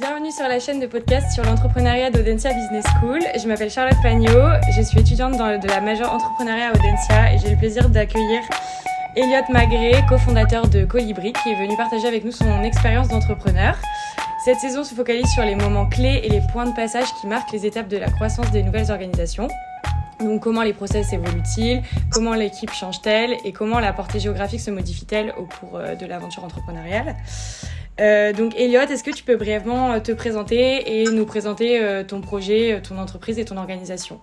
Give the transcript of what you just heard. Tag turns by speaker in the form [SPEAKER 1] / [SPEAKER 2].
[SPEAKER 1] Bienvenue sur la chaîne de podcast sur l'entrepreneuriat d'Audencia Business School. Je m'appelle Charlotte Pagnot, je suis étudiante dans, de la majeure entrepreneuriat à Audencia et j'ai le plaisir d'accueillir Elliot Magret, cofondateur de Colibri, qui est venu partager avec nous son expérience d'entrepreneur. Cette saison se focalise sur les moments clés et les points de passage qui marquent les étapes de la croissance des nouvelles organisations. Donc comment les process évoluent-ils, comment l'équipe change-t-elle? Et comment la portée géographique se modifie-t-elle au cours euh, de l'aventure entrepreneuriale? Euh, donc Elliot, est-ce que tu peux brièvement euh, te présenter et nous présenter ton projet, ton entreprise et ton organisation?